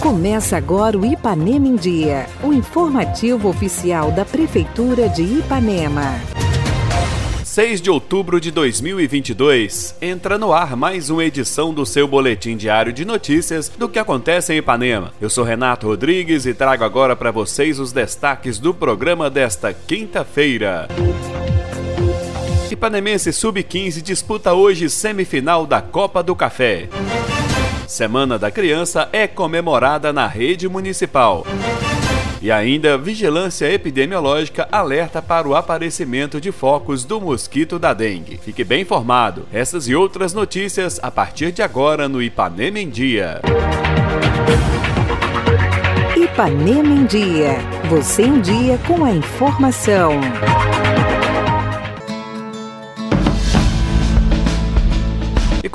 Começa agora o Ipanema em Dia, o informativo oficial da Prefeitura de Ipanema. 6 de outubro de 2022, entra no ar mais uma edição do seu boletim diário de notícias do que acontece em Ipanema. Eu sou Renato Rodrigues e trago agora para vocês os destaques do programa desta quinta-feira. Ipanemense Sub-15 disputa hoje semifinal da Copa do Café. Semana da Criança é comemorada na rede municipal. E ainda, vigilância epidemiológica alerta para o aparecimento de focos do mosquito da dengue. Fique bem informado. Essas e outras notícias a partir de agora no Ipanema em Dia. Ipanema em Dia. Você em dia com a informação.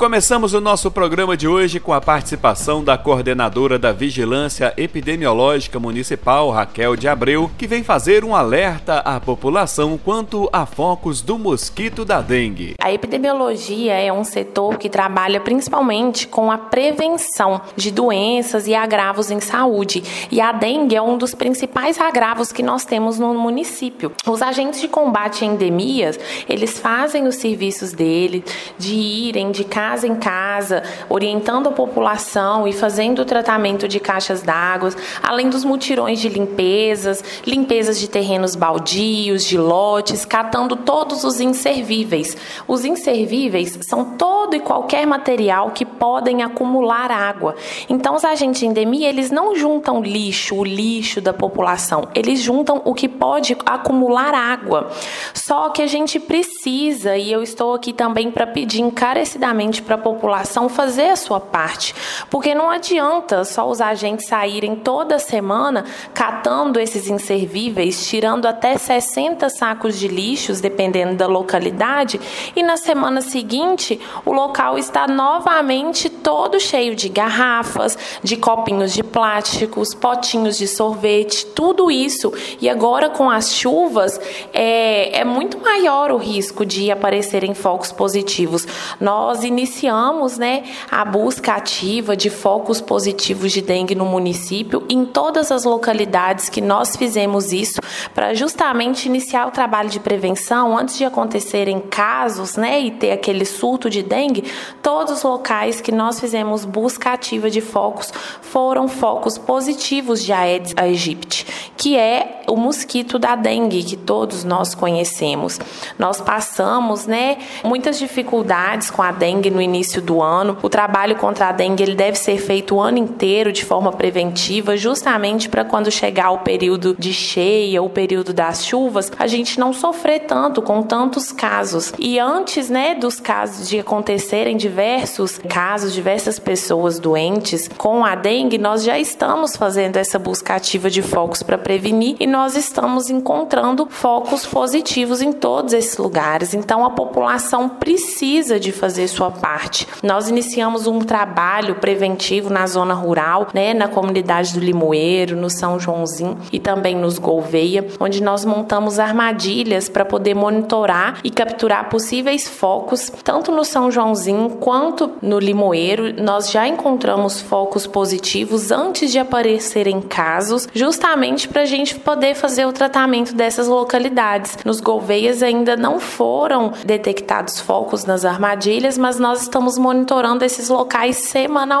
Começamos o nosso programa de hoje com a participação da coordenadora da Vigilância Epidemiológica Municipal, Raquel de Abreu, que vem fazer um alerta à população quanto a focos do mosquito da dengue. A epidemiologia é um setor que trabalha principalmente com a prevenção de doenças e agravos em saúde, e a dengue é um dos principais agravos que nós temos no município. Os agentes de combate a endemias, eles fazem os serviços dele de irem de casa em casa, orientando a população e fazendo o tratamento de caixas d'água, além dos mutirões de limpezas, limpezas de terrenos baldios, de lotes, catando todos os inservíveis. Os inservíveis são todo e qualquer material que podem acumular água. Então, os agentes de endemia, eles não juntam lixo, o lixo da população, eles juntam o que pode acumular água. Só que a gente precisa, e eu estou aqui também para pedir encarecidamente para a população fazer a sua parte, porque não adianta só os agentes saírem toda semana catando esses inservíveis, tirando até 60 sacos de lixos, dependendo da localidade, e na semana seguinte o local está novamente todo cheio de garrafas, de copinhos de plásticos, potinhos de sorvete, tudo isso. E agora com as chuvas é, é muito maior o risco de aparecerem focos positivos. Nós iniciamos né, a busca ativa de focos positivos de dengue no município, em todas as localidades que nós fizemos isso, para justamente iniciar o trabalho de prevenção antes de acontecerem casos né, e ter aquele surto de dengue. Todos os locais que nós fizemos busca ativa de focos foram focos positivos de Aedes aegypti, que é o mosquito da dengue que todos nós conhecemos. Nós passamos né, muitas dificuldades com a dengue no início do ano. O trabalho contra a dengue ele deve ser feito o ano inteiro de forma preventiva, justamente para quando chegar o período de cheia, o período das chuvas, a gente não sofrer tanto com tantos casos. E antes, né, dos casos de acontecerem diversos casos, diversas pessoas doentes com a dengue, nós já estamos fazendo essa busca ativa de focos para prevenir e nós estamos encontrando focos positivos em todos esses lugares. Então a população precisa de fazer sua parte parte. Nós iniciamos um trabalho preventivo na zona rural, né, na comunidade do Limoeiro, no São Joãozinho e também nos Gouveia, onde nós montamos armadilhas para poder monitorar e capturar possíveis focos, tanto no São Joãozinho quanto no Limoeiro. Nós já encontramos focos positivos antes de aparecerem casos, justamente para a gente poder fazer o tratamento dessas localidades. Nos Gouveias ainda não foram detectados focos nas armadilhas, mas nós estamos monitorando esses locais semanalmente,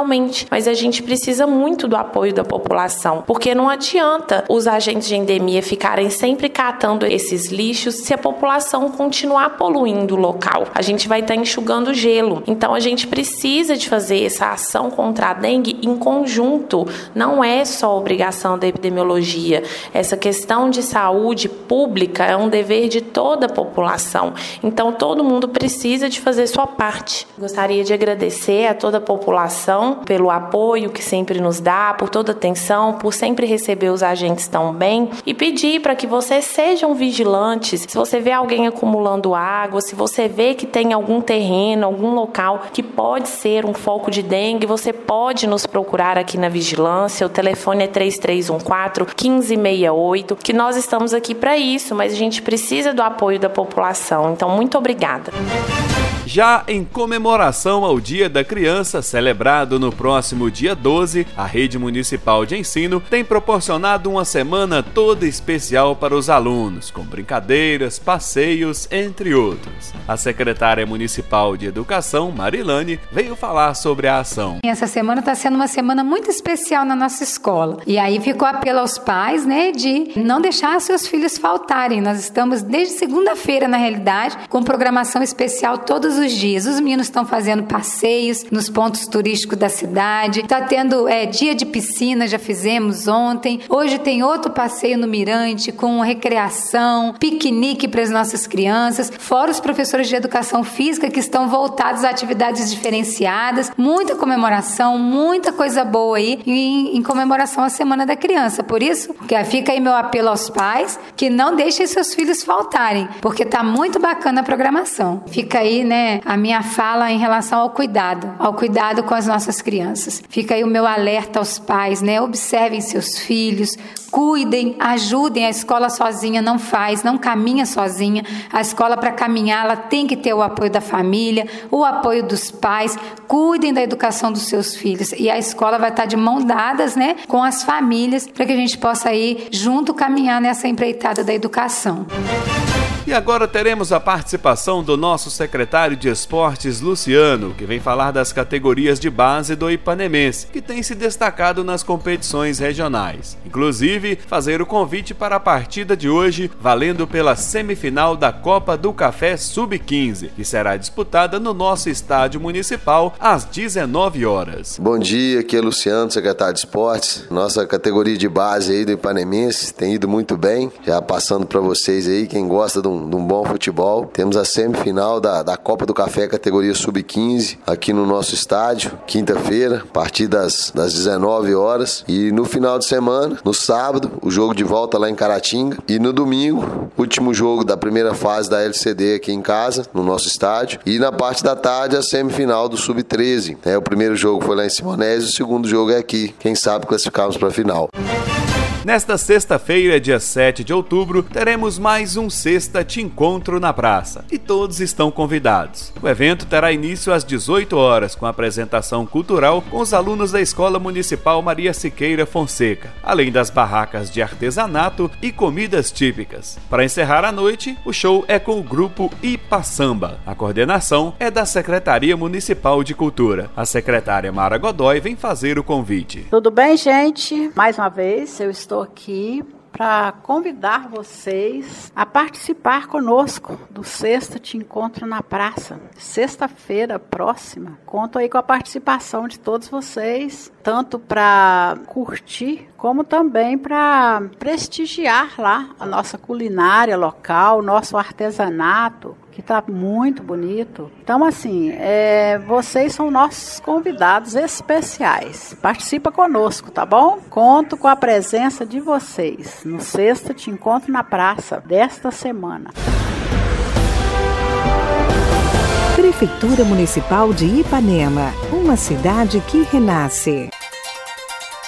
mas a gente precisa muito do apoio da população, porque não adianta os agentes de endemia ficarem sempre catando esses lixos se a população continuar poluindo o local. A gente vai estar enxugando gelo. Então a gente precisa de fazer essa ação contra a dengue em conjunto. Não é só obrigação da epidemiologia. Essa questão de saúde pública é um dever de toda a população. Então todo mundo precisa de fazer sua parte. Gostaria de agradecer a toda a população pelo apoio que sempre nos dá, por toda atenção, por sempre receber os agentes tão bem e pedir para que vocês sejam vigilantes. Se você vê alguém acumulando água, se você vê que tem algum terreno, algum local que pode ser um foco de dengue, você pode nos procurar aqui na vigilância. O telefone é 3314 1568, que nós estamos aqui para isso, mas a gente precisa do apoio da população. Então, muito obrigada. Já em comemoração ao Dia da Criança, celebrado no próximo dia 12, a Rede Municipal de Ensino tem proporcionado uma semana toda especial para os alunos, com brincadeiras, passeios, entre outros. A secretária municipal de Educação, Marilane, veio falar sobre a ação. Essa semana está sendo uma semana muito especial na nossa escola. E aí ficou apelo aos pais, né, de não deixar seus filhos faltarem. Nós estamos desde segunda-feira, na realidade, com programação especial todos os dias. Os meninos estão fazendo passeios nos pontos turísticos da cidade. Está tendo é, dia de piscina, já fizemos ontem. Hoje tem outro passeio no Mirante com recreação, piquenique para as nossas crianças, fora os professores de educação física que estão voltados a atividades diferenciadas. Muita comemoração, muita coisa boa aí em, em comemoração à Semana da Criança. Por isso, fica aí meu apelo aos pais que não deixem seus filhos faltarem, porque tá muito bacana a programação. Fica aí, né, a minha fala em relação ao cuidado, ao cuidado com as nossas crianças. Fica aí o meu alerta aos pais, né? Observem seus filhos, cuidem, ajudem. A escola sozinha não faz, não caminha sozinha. A escola, para caminhar, ela tem que ter o apoio da família, o apoio dos pais. Cuidem da educação dos seus filhos. E a escola vai estar de mão dadas né, com as famílias para que a gente possa ir junto caminhar nessa empreitada da educação. E agora teremos a participação do nosso secretário de Esportes, Luciano, que vem falar das categorias de base do Ipanemense, que tem se destacado nas competições regionais. Inclusive, fazer o convite para a partida de hoje, valendo pela semifinal da Copa do Café Sub-15, que será disputada no nosso estádio municipal às 19 horas. Bom dia, aqui é Luciano, secretário de Esportes. Nossa categoria de base aí do Ipanemense tem ido muito bem, já passando para vocês aí, quem gosta de um de um bom futebol. Temos a semifinal da, da Copa do Café categoria Sub-15 aqui no nosso estádio, quinta-feira, a partir das, das 19 horas. E no final de semana, no sábado, o jogo de volta lá em Caratinga. E no domingo, último jogo da primeira fase da LCD aqui em casa, no nosso estádio. E na parte da tarde, a semifinal do Sub-13. É, o primeiro jogo foi lá em Simonésio, o segundo jogo é aqui. Quem sabe classificamos para a final. Nesta sexta-feira, dia 7 de outubro, teremos mais um Sexta Te Encontro na Praça e todos estão convidados. O evento terá início às 18 horas com apresentação cultural com os alunos da Escola Municipal Maria Siqueira Fonseca, além das barracas de artesanato e comidas típicas. Para encerrar a noite, o show é com o grupo Ipaçamba. A coordenação é da Secretaria Municipal de Cultura. A secretária Mara Godoy vem fazer o convite. Tudo bem, gente? Mais uma vez, eu estou estou aqui para convidar vocês a participar conosco do Sexta Te Encontro na Praça. Sexta-feira próxima. Conto aí com a participação de todos vocês, tanto para curtir como também para prestigiar lá a nossa culinária local, nosso artesanato, que está muito bonito. Então, assim, é, vocês são nossos convidados especiais. Participa conosco, tá bom? Conto com a presença de vocês. No sexto, te encontro na praça desta semana. Prefeitura Municipal de Ipanema, uma cidade que renasce.